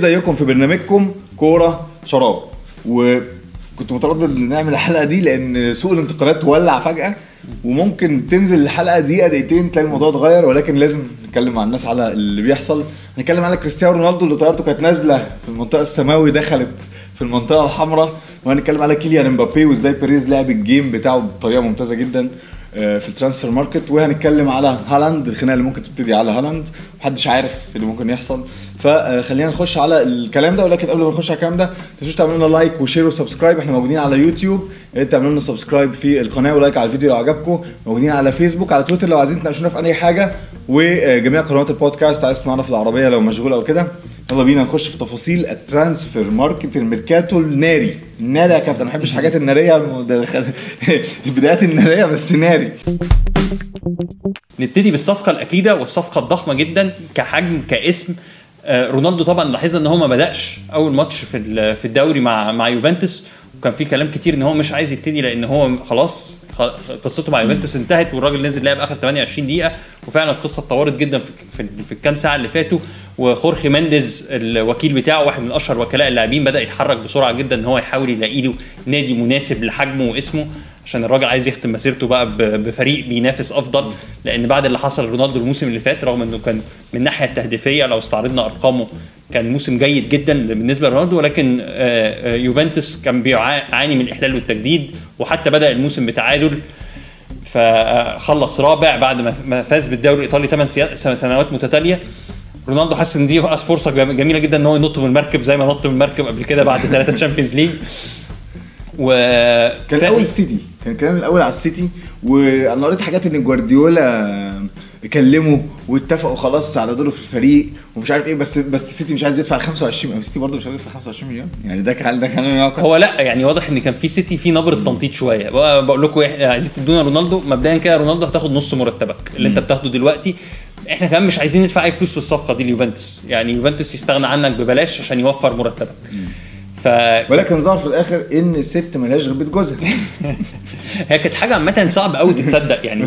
زيكم في برنامجكم كورة شراب. وكنت متردد إن نعمل الحلقة دي لأن سوق الانتقالات ولع فجأة وممكن تنزل الحلقة دقيقة دقيقتين تلاقي الموضوع اتغير ولكن لازم نتكلم مع الناس على اللي بيحصل. نتكلم على كريستيانو رونالدو اللي طيارته كانت نازلة في المنطقة السماوي دخلت في المنطقة الحمراء. وهنتكلم على كيليان امبابي وإزاي بيريز لعب ال game بتاعه بطريقة ممتازة جدا آه، في ال transfer market. وهنتكلم على هالاند الخناقة اللي ممكن تبتدي على هالاند. محدش عارف اللي ممكن يحصل. فخلينا نخش على الكلام ده ولكن قبل ما نخش على الكلام ده تنسوش تعملوا لنا like و share و subscribe إحنا موجودين على يوتيوب يا ريت تعملوا لنا subscribe في القناة و like على الفيديو لو عجبكم. موجودين على فيسبوك على تويتر لو عايزين تناقشونا في أي حاجة. وجميع قنوات البودكاست عايز تسمعنا في العربية لو مشغول أو كده. يلا بينا نخش في تفاصيل ال transfer market الميركاتو الناري. الناري يا كابتن ما بحبش الحاجات النارية البدايات النارية بس ناري. نبتدي بالصفقة الأكيدة والصفقة الضخمة جدا كحجم كاسم. رونالدو طبعا لاحظنا إن هو ما بدأش أول ماتش في في الدوري مع مع يوفنتوس. وكان في كلام كتير إن هو مش عايز يبتدي لأن هو خلاص قصته مع يوفنتوس انتهت والراجل نزل لعب آخر 28 دقيقة. وفعلا القصة اتطورت جدا في في, الكام ساعة اللي فاتوا. وخورخي مينديز الوكيل بتاعه واحد من أشهر وكلاء اللاعبين بدأ يتحرك بسرعة جدا إن هو يحاول يلاقي له نادي مناسب لحجمه واسمه. عشان الراجل عايز يختم مسيرته بقى بفريق بينافس أفضل. لأن بعد اللي حصل لرونالدو الموسم اللي فات رغم إنه كان من الناحية التهديفية لو استعرضنا أرقامه كان موسم جيد جدا بالنسبة لرونالدو. ولكن آه، آه، يوفنتوس كان بيعاني من الاحلال والتجديد وحتى بدأ الموسم بتعادل فخلص رابع بعد ما- فاز بالدوري الإيطالي 8 سنوات متتالية. رونالدو حس إن دي فرصة جم- جميلة جدا إن هو ينط من المركب زي ما نط من المركب قبل كده بعد ثلاثة Champions League و كان الأول السيتي كان الكلام الأول على السيتي وأنا قريت حاجات إن جوارديولا كلموا واتفقوا خلاص على دوره في الفريق ومش عارف إيه بس بس السيتي مش عايز يدفع ال 25 مليون السيتي برضه مش عايز يدفع 25 مليون. يعني ده كان ده كان. هو لأ يعني واضح إن كان في سيتي في نبرة تنطيط شوية. بقول لكم إحنا عايزين تدونا رونالدو. مبدئيا كده رونالدو هتاخد نص مرتبك اللي أنت بتاخده دلوقتي. إحنا كمان مش عايزين ندفع أي فلوس في الصفقة دي ليوفنتوس. يعني يوفنتوس يستغنى عنك ببلاش عشان يوفر مرتبك. ف ولكن ظهر في الآخر إن الست ملهاش غير بيت جوزها. هي كانت حاجة عامة صعب قوي تتصدق. يعني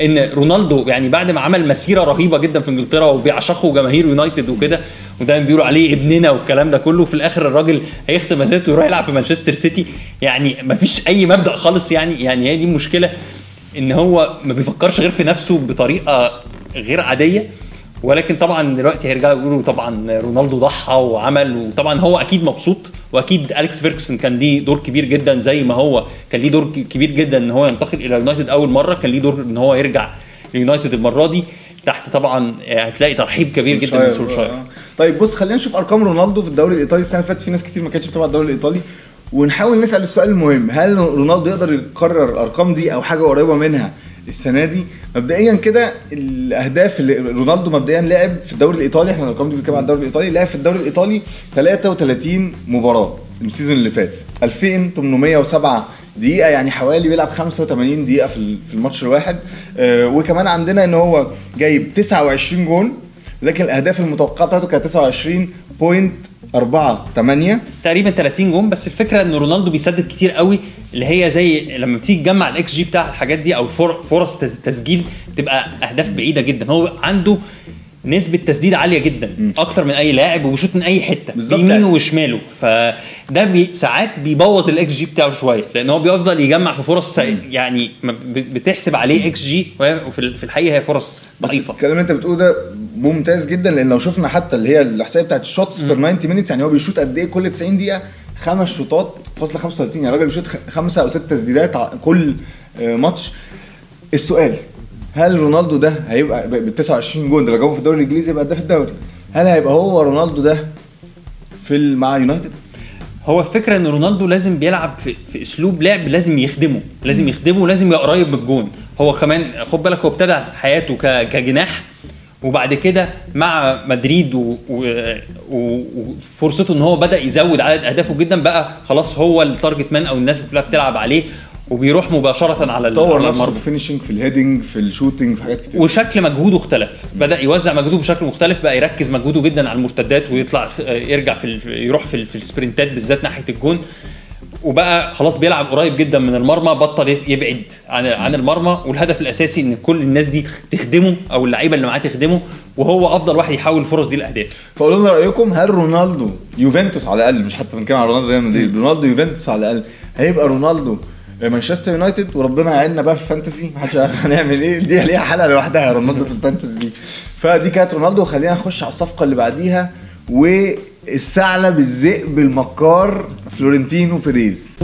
إن رونالدو يعني بعد ما عمل مسيرة رهيبة جدا في إنجلترا وبيعشقه جماهير يونايتد وكده ودايما بيقولوا عليه ابننا والكلام ده كله في الآخر الراجل هيختم مسيرته ويروح يلعب في مانشستر سيتي. يعني ما فيش أي مبدأ خالص يعني. يعني هي دي المشكلة إن هو ما بيفكرش غير في نفسه بطريقة غير عادية. ولكن طبعا دلوقتي هيرجعوا يقولوا طبعا رونالدو ضحى وعمل وطبعا هو أكيد مبسوط وأكيد أليكس فيرجسون كان ليه دور كبير جدا زي ما هو كان ليه دور كبير جدا إن هو ينتقل إلى يونايتد أول مرة كان ليه دور إن هو يرجع ليونايتد المرة دي. تحت طبعا هتلاقي ترحيب كبير جدا من سولشاير آه. طيب بص خلينا نشوف أرقام رونالدو في الدوري الإيطالي. السنة اللي فاتت في ناس كتير ما كانتش بتتابع الدوري الإيطالي. ونحاول نسأل السؤال المهم هل رونالدو يقدر يكرر الأرقام دي أو حاجة قريبة منها؟ السنة دي. مبدئيا كده الأهداف اللي رونالدو مبدئيا لعب في الدوري الإيطالي إحنا الأرقام دي بنتكلم عن الدوري الإيطالي لعب في الدوري الإيطالي 33 مباراة ال season اللي فات. 2807 دقيقة يعني حوالي بيلعب 85 دقيقة في ال- في الماتش الواحد. آه وكمان عندنا إن هو جايب 29 جون لكن الأهداف المتوقعة بتاعته كانت 29.48 تقريبا 30 جون بس الفكرة إن رونالدو بيسدد كتير قوي اللي هي زي لما بتيجي تجمع الاكس جي بتاع الحاجات دي أو فرص تسجيل بتبقى أهداف بعيدة جدا. هو عنده نسبة تسديد عالية جدا أكتر من أي لاعب وبيشوط من أي بيمينه يعني. وشماله. فده بي ساعات بيبوظ الاكس جي بتاعه شوية لأن هو بيفضل يجمع في فرص يعني بتحسب عليه إكس جي وفي ال- في الحقيقة هي فرص بس ضعيفة. الكلام اللي أنت بتقوله ده ممتاز جدا لأن لو شفنا حتى اللي هي الإحصائية بتاعت ال shots per 90 minutes يعني هو بيشوط قد إيه كل 90 دقيقة؟ خمس شوتات فاصلة 35 يعني الراجل بيشوط خمسة أو ست تسديدات كل آه، ماتش. السؤال هل رونالدو ده هيبقى بال 29 جون ده لو جابه في الدوري الإنجليزي يبقى هداف الدوري. هل هيبقى هو رونالدو ده في مع يونايتد؟ هو الفكرة إن رونالدو لازم بيلعب في, في أسلوب لعب لازم يخدمه لازم يخدمه لازم يبقى قريب من الجون. هو كمان خد بالك هو ابتدى حياته كجناح وبعد كده مع مدريد وفرصته إن هو بدأ يزود عدد أهدافه جدا بقى خلاص هو ال target man أو الناس كلها بتلعب عليه. وبيروح مباشرة على طور نفسه في ال finishing في ال heading في ال shooting في حاجات كتير. وشكل مجهوده اختلف. بدأ يوزع مجهوده بشكل مختلف بقى يركز مجهوده جدا على المرتدات ويطلع يرجع في يروح في, في السبرنتات بالذات ناحية الجون. وبقى خلاص بيلعب قريب جدا من المرمى بطل يبعد عن عن المرمى. والهدف الأساسي إن كل الناس دي تخدمه أو اللعيبة اللي معاه تخدمه وهو أفضل واحد يحول الفرص دي لأهداف. فقولوا لنا رأيكم هل رونالدو يوفنتوس على الأقل مش حتى بنتكلم على رونالدو ريال مدريد رونالدو يوفنتوس على الأقل هيبقى رونالدو مانشستر يونايتد وربنا يعيننا بقى في الفانتسي. محدش عارف هنعمل إيه. دي ليها حلقة لوحدها رونالدو في الفانتسي دي. فدي كانت رونالدو. خلينا نخش على الصفقة اللي بعديها والثعلب الذئب المكار فلورنتينو بيريز.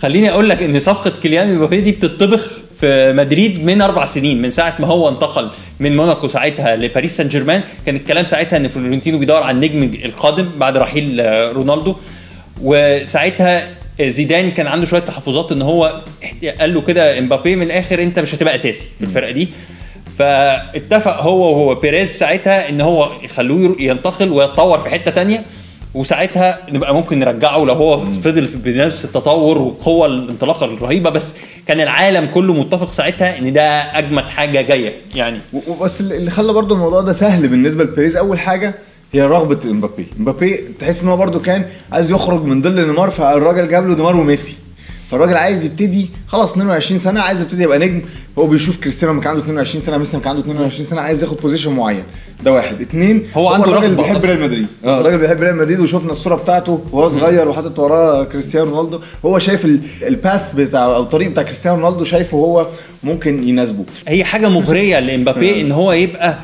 خليني أقول لك إن صفقة كيليان مبابي دي بتطبخ في مدريد من أربع سنين من ساعة ما هو انتقل من موناكو ساعتها لباريس سان جيرمان. كان الكلام ساعتها إن فلورنتينو بيدور على النجم القادم بعد رحيل رونالدو. وساعتها زيدان كان عنده شوية تحفظات إن هو قال له كده إمبابي من الآخر أنت مش هتبقى أساسي في الفرقة دي. فاتفق هو وهو بيريز ساعتها إن هو يخلوه ينتقل ويتطور في حتة تانية وساعتها نبقى ممكن نرجعه لو هو فضل بنفس التطور والقوه الانطلاقة الرهيبة بس كان العالم كله متفق ساعتها إن ده أجمد حاجة جاية يعني. بس اللي خلى برضو الموضوع ده سهل بالنسبة لبيريز أول حاجة هي رغبة امبابي. امبابي تحس إن هو برده كان عايز يخرج من ظل نيمار فالراجل جاب له نيمار وميسي. فالراجل عايز يبتدي خلاص 22 سنة عايز يبتدي يبقى نجم. هو بيشوف كريستيانو كان عنده 22 سنة ميسي كان عنده 22 سنة عايز ياخد position معين. ده واحد. اثنين هو عنده راجل بيحب ريال مدريد. آه راجل بيحب ريال مدريد وشفنا الصورة بتاعته وهو صغير وحاطط وراه كريستيانو رونالدو. هو شايف ال path بتاع أو الطريق بتاع كريستيانو رونالدو شايفه هو ممكن يناسبه. هي حاجة مغريه لإمبابي إن هو يبقى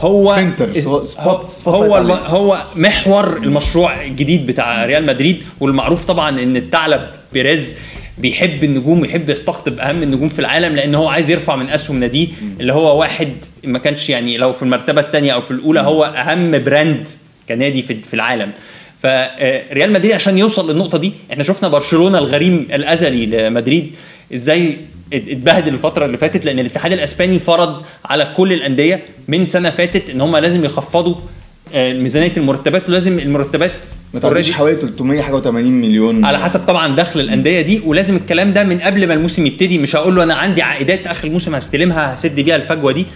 هو center spot spot هو. هو محور المشروع الجديد بتاع ريال مدريد والمعروف طبعا إن الثعلب بيريز بيحب النجوم ويحب يستقطب أهم النجوم في العالم لأن هو عايز يرفع من أسهم ناديه اللي هو واحد ما كانش يعني لو في المرتبة الثانية أو في الأولى هو أهم brand كنادي في في العالم فريال مدريد عشان يوصل للنقطة دي إحنا شفنا برشلونة الغريم الأزلي لمدريد إزاي اتبهدل الفترة اللي فاتت لأن الاتحاد الأسباني فرض على كل الأندية من سنة فاتت إن هم لازم يخفضوا ميزانية المرتبات ولازم المرتبات ما تعديش حوالي 300 حاجة و80 مليون. على حسب طبعا دخل الأندية دي ولازم الكلام ده من قبل ما الموسم يبتدي. مش هقول له أنا عندي عائدات آخر الموسم هستلمها هسد بيها الفجوة دي.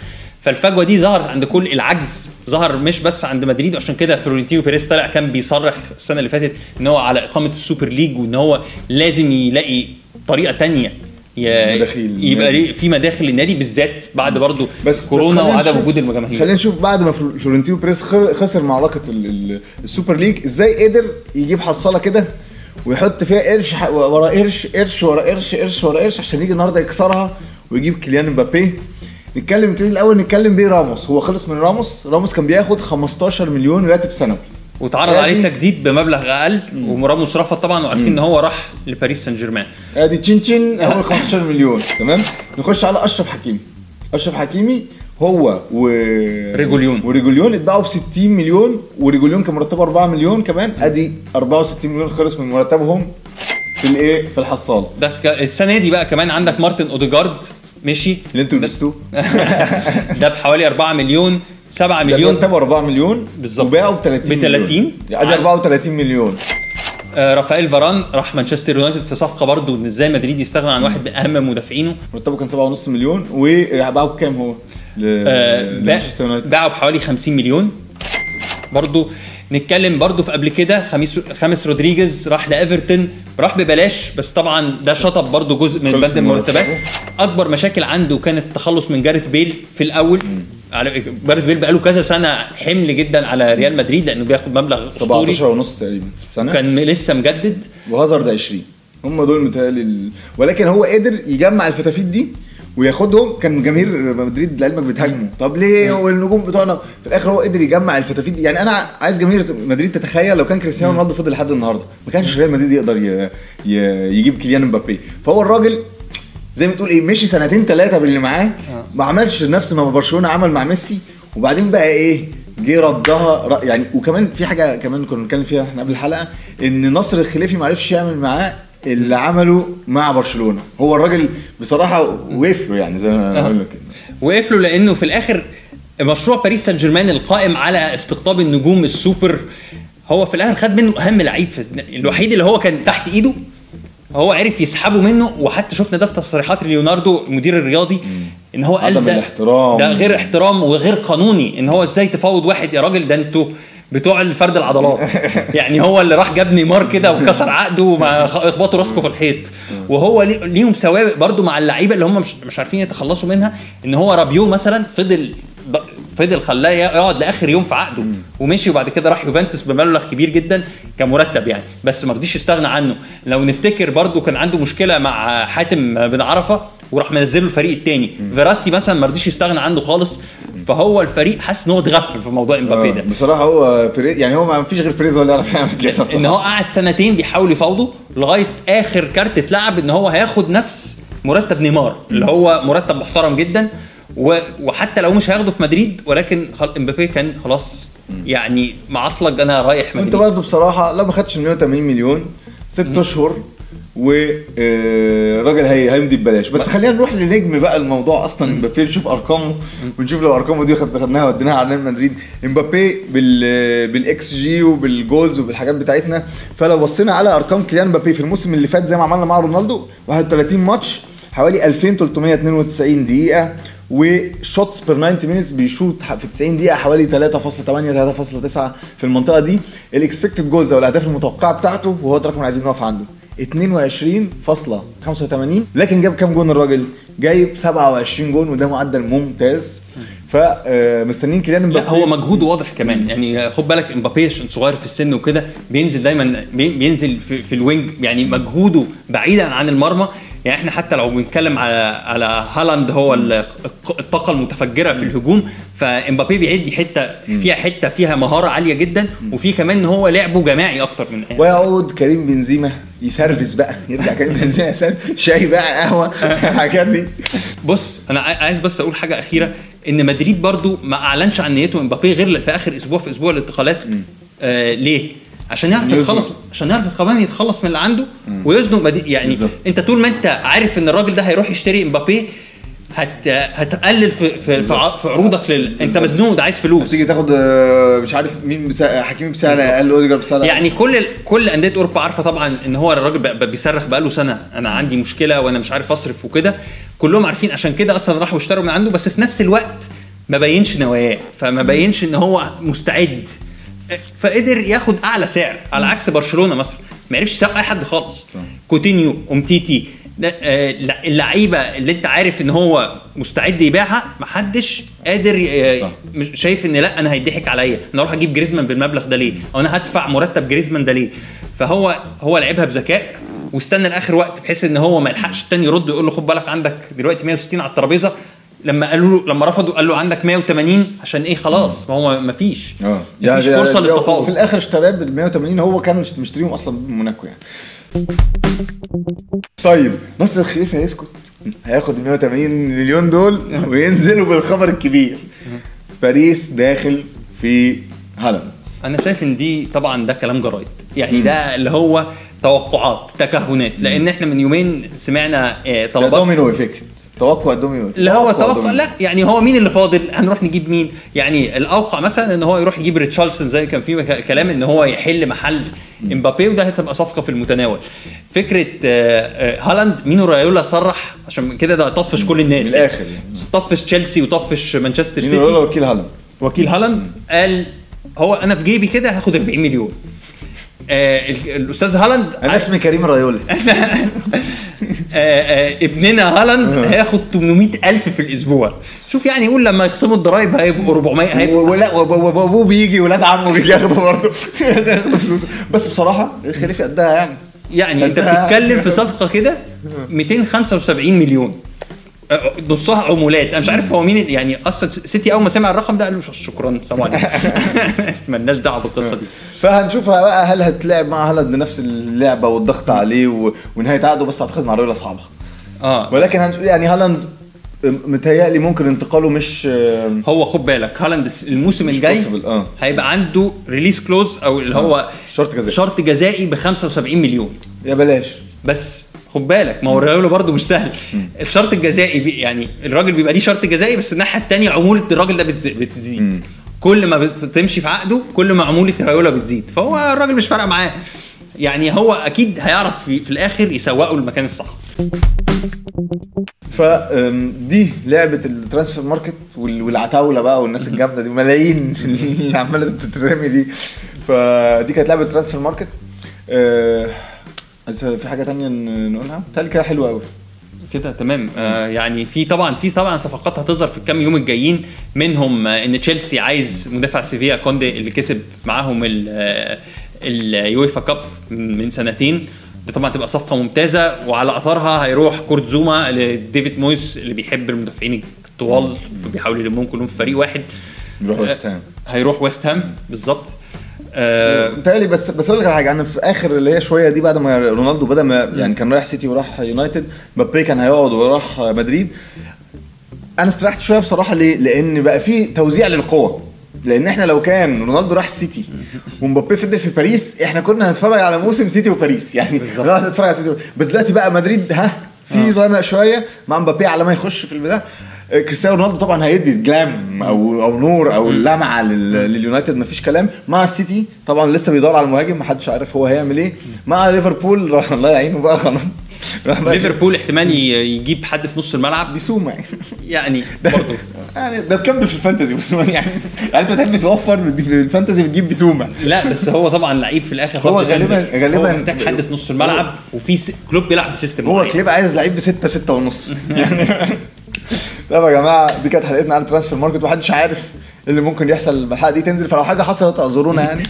فالفجوة دي ظهرت عند كل العجز ظهر مش بس عند مدريد عشان كده فلورنتينو بيريز طلع كان بيصرخ السنة اللي فاتت إن هو على إقامة ال Super League وإن هو لازم يلاقي طريقة تانية. يبقى في مداخل للنادي بالذات بعد برضه بس كورونا بس وعدم وجود المجاميع. خلينا نشوف بعد ما فلورنتينو بيريز خسر معركة ال Super League إزاي قدر يجيب حصالة كده ويحط فيها قرش ورا قرش قرش ورا قرش قرش ورا قرش عشان يجي النهارده يكسرها ويجيب كيليان امبابي نتكلم نبتدي الأول نتكلم بإيه راموس. هو خلص من راموس. راموس كان بياخد 15 مليون راتب سنوي. واتعرض عليه التجديد بمبلغ أقل وراموس رفض طبعا وعارفين إن هو راح لباريس سان جيرمان. أدي تشين تشين أول 15 مليون تمام؟ نخش على أشرف حكيمي. أشرف حكيمي هو و ريجيلون. وريجيلون اتباعوا ب 60 مليون وريجيلون كان مرتبه 4 مليون كمان. أدي 64 مليون خلص من مرتبهم في الإيه؟ في الحصاله ده السنة دي بقى كمان عندك مارتن أوديجارد مشي اللي أنتوا لبستوه. ده بحوالي 4 مليون. 7 مليون. مرتبه 4 مليون بالظبط. وباعوا ب 30 ب 30 يعني 34 مليون. آه رافائيل فاران راح مانشستر يونايتد في صفقة برضه إن إزاي مدريد يستغنى عن واحد من اهم مدافعينه. مرتبه كان 7.5 مليون وباعوا بكام هو؟ لمانشستر يونايتد. باعوا بحوالي 50 مليون. برضه نتكلم برضه في قبل كده خميس خامس رودريجيز راح لإيفرتون. راح ببلاش بس طبعا ده شطب برضه جزء من بند المرتبات أكبر مشاكل عنده كانت التخلص من جاريث بيل في الأول. جاريث بيل بقاله كذا سنة حمل جدا على ريال مدريد لأنه بياخد مبلغ 17 ونص تقريبا في السنة. كان لسه مجدد. وهازارد 20 هم دول متهيألي ال... ولكن هو قدر يجمع الفتافيت دي وياخدهم. كان جماهير مدريد لعلمك بتهاجمه. طب ليه هو النجوم بتوعنا؟ في الآخر هو قدر يجمع الفتافيت دي. يعني أنا عايز جماهير مدريد تتخيل لو كان كريستيانو رونالدو فضل لحد النهارده. ما كانش ريال مدريد يقدر ي... ي... يجيب كيليان مبابي. فهو الراجل زي ما تقول إيه مشي سنتين ثلاثة باللي معاه ما عملش نفس ما برشلونة عمل مع ميسي وبعدين بقى إيه جه ردها يعني وكمان في حاجة كمان كنا بنتكلم فيها إحنا قبل الحلقة ان نصر الخليفي ما عرفش يعمل معاه اللي عمله مع برشلونة. هو الراجل بصراحة وقف له يعني زي ما بقول لك. وقف له لأنه في الآخر مشروع باريس سان جيرمان القائم على استقطاب النجوم السوبر هو في الآخر خد منه أهم لعيب الوحيد اللي هو كان تحت إيده هو عرف يسحبه منه وحتى شفنا ده في تصريحات ليوناردو المدير الرياضي إن هو قال ده الاحترام. ده غير احترام وغير قانوني إن هو إزاي تفاوض واحد يا راجل ده أنتوا بتوع فرد العضلات. يعني هو اللي راح جاب نيمار كده وكسر عقده وما اخبطوا راسكم في الحيط. وهو لي- ليهم سوابق برضو مع اللعيبة اللي هم مش مش عارفين يتخلصوا منها إن هو رابيو مثلا فضل فضل خلاه يقعد لآخر يوم في عقده. ومشي وبعد كده راح يوفنتوس بمبلغ كبير جدا كمرتب يعني. بس ما رضيش يستغنى عنه. لو نفتكر برضو كان عنده مشكلة مع حاتم بن عرفة وراح منزله الفريق التاني. فيراتي مثلا ما رضيش يستغنى عنه خالص. فهو الفريق حاسس إن هو اتغفل في موضوع امبابي ده. آه، بصراحة هو بيريز يعني هو ما فيش غير بيريز هو اللي يعرف يعمل كده ان. هو قعد سنتين بيحاول يفاوضه لغاية آخر كارت اتلعب إن هو هياخد نفس مرتب نيمار اللي هو مرتب محترم جدا. وحتى لو مش هياخده في مدريد ولكن إمبابي كان خلاص يعني معصلج أنا رايح ريال مدريد. برضه بصراحة لو ما خدش ال 180 مليون ست أشهر والراجل هي هيمضي ببلاش. بس خلينا نروح لنجم بقى الموضوع أصلا. إمبابي نشوف أرقامه ونشوف لو أرقامه دي خد- خدناها وديناها على ريال مدريد. إمبابي بال بال xG وبال goals وبالحاجات بتاعتنا. فلو بصينا على أرقام كيليان إمبابي في الموسم اللي فات زي ما عملنا مع رونالدو 31 ماتش حوالي 2392 دقيقة. و shots per 90 minutes بيشوط في 90 دقيقة حوالي 3.8 3.9 في المنطقة دي. ال expected goals أو الأهداف المتوقعة بتاعته وهو ده اللي عايزين نقف عنده. 22.85 لكن جاب كام جون الراجل؟ جايب 27 جون وده معدل ممتاز. فمستنيين كيليان امبابي هو مجهوده واضح كمان. يعني خد بالك امبابي عشان صغير في السن وكده بينزل دايما بي- بينزل في, في ال wing. يعني مجهوده بعيدا عن المرمى. يعني إحنا حتى لو بنتكلم على على هالاند هو ال- الطاقة المتفجرة في الهجوم. فإمبابي بيعدي حتة فيها حتة فيها مهارة عالية جدا وفي كمان إن هو لعبه جماعي أكتر من ويعود كريم بنزيما ي service بقى. يرجع كريم بنزيما ي service شاي بقى قهوة. الحاجات دي. بص أنا عاي- عايز بس أقول حاجة أخيرة. إن مدريد برضو ما أعلنش عن نيته إمبابي غير في آخر أسبوع في أسبوع الانتقالات. آه ليه؟ عشان يعرف. يتخلص عشان يعرف كمان يتخلص من اللي عنده ويزنق. يعني بالظبط. انت طول ما انت عارف ان الراجل ده هيروح يشتري امبابي هت... هتقلل في في, في, عروضك لل... انت مزنوق ده عايز فلوس. تيجي تاخد آه، مش عارف مين بسا... حكيمي بسعر أقل اوديجار بسعر يعني كل كل أندية أوروبا عارفة طبعا إن هو الراجل بقى بيصرخ بقاله سنة. أنا عندي مشكلة وأنا مش عارف أصرف وكده. كلهم عارفين عشان كده أصلا راحوا اشتروا من عنده بس في نفس الوقت ما بينش نواياه فما بينش إن هو مستعد. فقدر ياخد أعلى سعر على عكس برشلونة مثلا. ما عرفش يسوق أي حد خالص. كوتينيو أمتيتي آه، اللعيبة اللي أنت عارف إن هو مستعد يبيعها محدش قادر آه، شايف إن لأ أنا هيضحك عليا. أنا أروح أجيب جريزمان بالمبلغ ده ليه؟ أو أنا هدفع مرتب جريزمان ده ليه؟ فهو هو لعبها بذكاء واستنى لآخر وقت بحيث إن هو ما يلحقش التاني يرد ويقول له خد بالك عندك دلوقتي 160 على الترابيزة. لما قالوا له لما رفضوا قال له عندك 180 عشان إيه؟ خلاص ما هو ما فيش. آه. ما فيش فرصة للتفاوض. وفي الآخر اشتراه بال 180 هو كان مش- مشتريهم أصلا من موناكو يعني. طيب ناصر الخليفي هيسكت. هياخد ال 180 مليون دول وينزل بالخبر الكبير. باريس داخل في هالاند. أنا شايف إن دي طبعا ده كلام جرايد. يعني ده اللي هو توقعات تكهنات. لأن إحنا من يومين سمعنا آه، طلبات domino effect. توقع domino effect. اللي هو توقع. لا يعني هو مين اللي فاضل؟ هنروح نجيب مين؟ يعني الأوقع مثلا إن هو يروح يجيب ريتشارلسون زي كان في كلام إن هو يحل محل إمبابي وده هتبقى صفقة في المتناول. فكرة آه، آه، هالاند مينو رايولا صرح؟ عشان كده ده طفش كل الناس. من الآخر يعني. طفش تشيلسي وطفش مانشستر مين هو سيتي وكيل هالاند. وكيل هالاند قال هو أنا في جيبي كده هاخد 40 مليون. آه ال- الأستاذ هالاند أنا اسمي كريم رايولا ابننا هالاند هياخد 800 ألف في الأسبوع. شوف يعني يقول لما يخصموا الضرايب هيبقوا 400 هيبقى ولا وابوه بيجي ولاد عمه بيجي ياخدوا برضه. ياخدوا فلوس. بس بصراحة الخليفه قدها يعني. يعني انت بتتكلم في صفقة كده 275 مليون. آه، نصها عمولات أنا مش عارف هو مين يعني أصلا سيتي أول ما سمع الرقم ده قال له شكرا سلام عليكم. مالناش دعوة بالقصة دي. فهنشوفها بقى هل هتلعب مع هالاند نفس اللعبة والضغط عليه. ونهاية عقده بس أعتقد مع رايولا صعبه آه. ولكن هنشوف يعني هالاند متهيألي ممكن انتقاله مش هو خد بالك هالاند الموسم الجاي آه. هيبقى عنده release clause أو اللي هو شرط جزائي. شرط جزائي ب 75 مليون. يا بلاش. بس خد بالك ما هو الريال برضه مش سهل. الشرط الجزائي بي يعني الراجل بيبقى ليه شرط جزائي بس الناحية الثانية عمولة الراجل ده بتز- بتزيد. كل ما بتمشي في عقده كل ما عمولة رايولا بتزيد. فهو الراجل مش فارقة معاه. يعني هو أكيد هيعرف في, في الآخر يسوقه المكان الصح. فدي لعبة ال transfer market وال- والعتاولة بقى والناس الجامدة دي ملايين اللي عمالة تترمي دي. فدي كانت لعبة transfer market. آه، بس في حاجة تانية نقولها؟ تالي كده حلوة قوي كده تمام. آه يعني في طبعا في طبعا صفقات هتظهر في الكام يوم الجايين. منهم آه إن تشيلسي عايز مدافع سيفيا كوندي اللي كسب معاهم ال UEFA Cup من سنتين. دي طبعا تبقى صفقة ممتازة. وعلى أثرها هيروح كورت زوما لديفيد مويس اللي بيحب المدافعين الطوال بيحاول يلمهم كلهم في فريق واحد. يروح ويست هام. هيروح ويست هام بالظبط. آه بس بس أقول لك على حاجة. أنا في آخر اللي هي شوية دي بعد ما رونالدو بدأ ما يعني كان رايح سيتي وراح يونايتد مبابي كان هيقعد وراح مدريد. أنا استريحت شوية بصراحة ليه؟ لأن بقى في توزيع للقوة. لأن إحنا لو كان رونالدو راح السيتي ومبابي فضل في باريس إحنا كنا هنتفرج على موسم سيتي وباريس. يعني بالظبط. راح نتفرج على سيتي بس دلوقتي بقى مدريد ها في رنق شوية مع مبابي على ما يخش في البدايه آه، كريستيانو رونالدو طبعا هيدي glam أو أو نور أو لمعة لل- لليونايتد مفيش كلام. مع السيتي طبعا لسه بيدور على المهاجم محدش عارف هو هيعمل إيه. مع ليفربول راح- الله يعينه بقى خلاص. ليفربول احتمال يجيب حد في نص الملعب. بيسوما يعني. يعني برضه. يعني ده بكمل في ال fantasy بس يعني. يعني أنت بتحب توفر في ال fantasy بتجيب بسومه لا بس هو طبعا لعيب في الآخر هو غالباً-. غالباً- محتاج حد في نص الملعب وفي س... كلوب بيلعب ب system هو. كلوب عايز لعيب بستة ستة ونص. يعني. طب يا جماعة دي كانت حلقتنا عن transfer market محدش عارف اللي ممكن يحصل الحلقة دي تنزل. فلو حاجة حصلت أعذرونا يعني.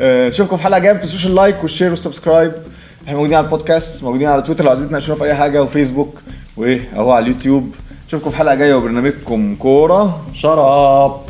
آه، نشوفكم في حلقة جاية. ما تنسوش ال like وال share وال subscribe. إحنا موجودين على البودكاست موجودين على تويتر. لو عايزين تناقشونا في أي حاجة وفيسبوك وايه اهو على اليوتيوب. نشوفكم في حلقة جاية وبرنامجكم كورة. شراب.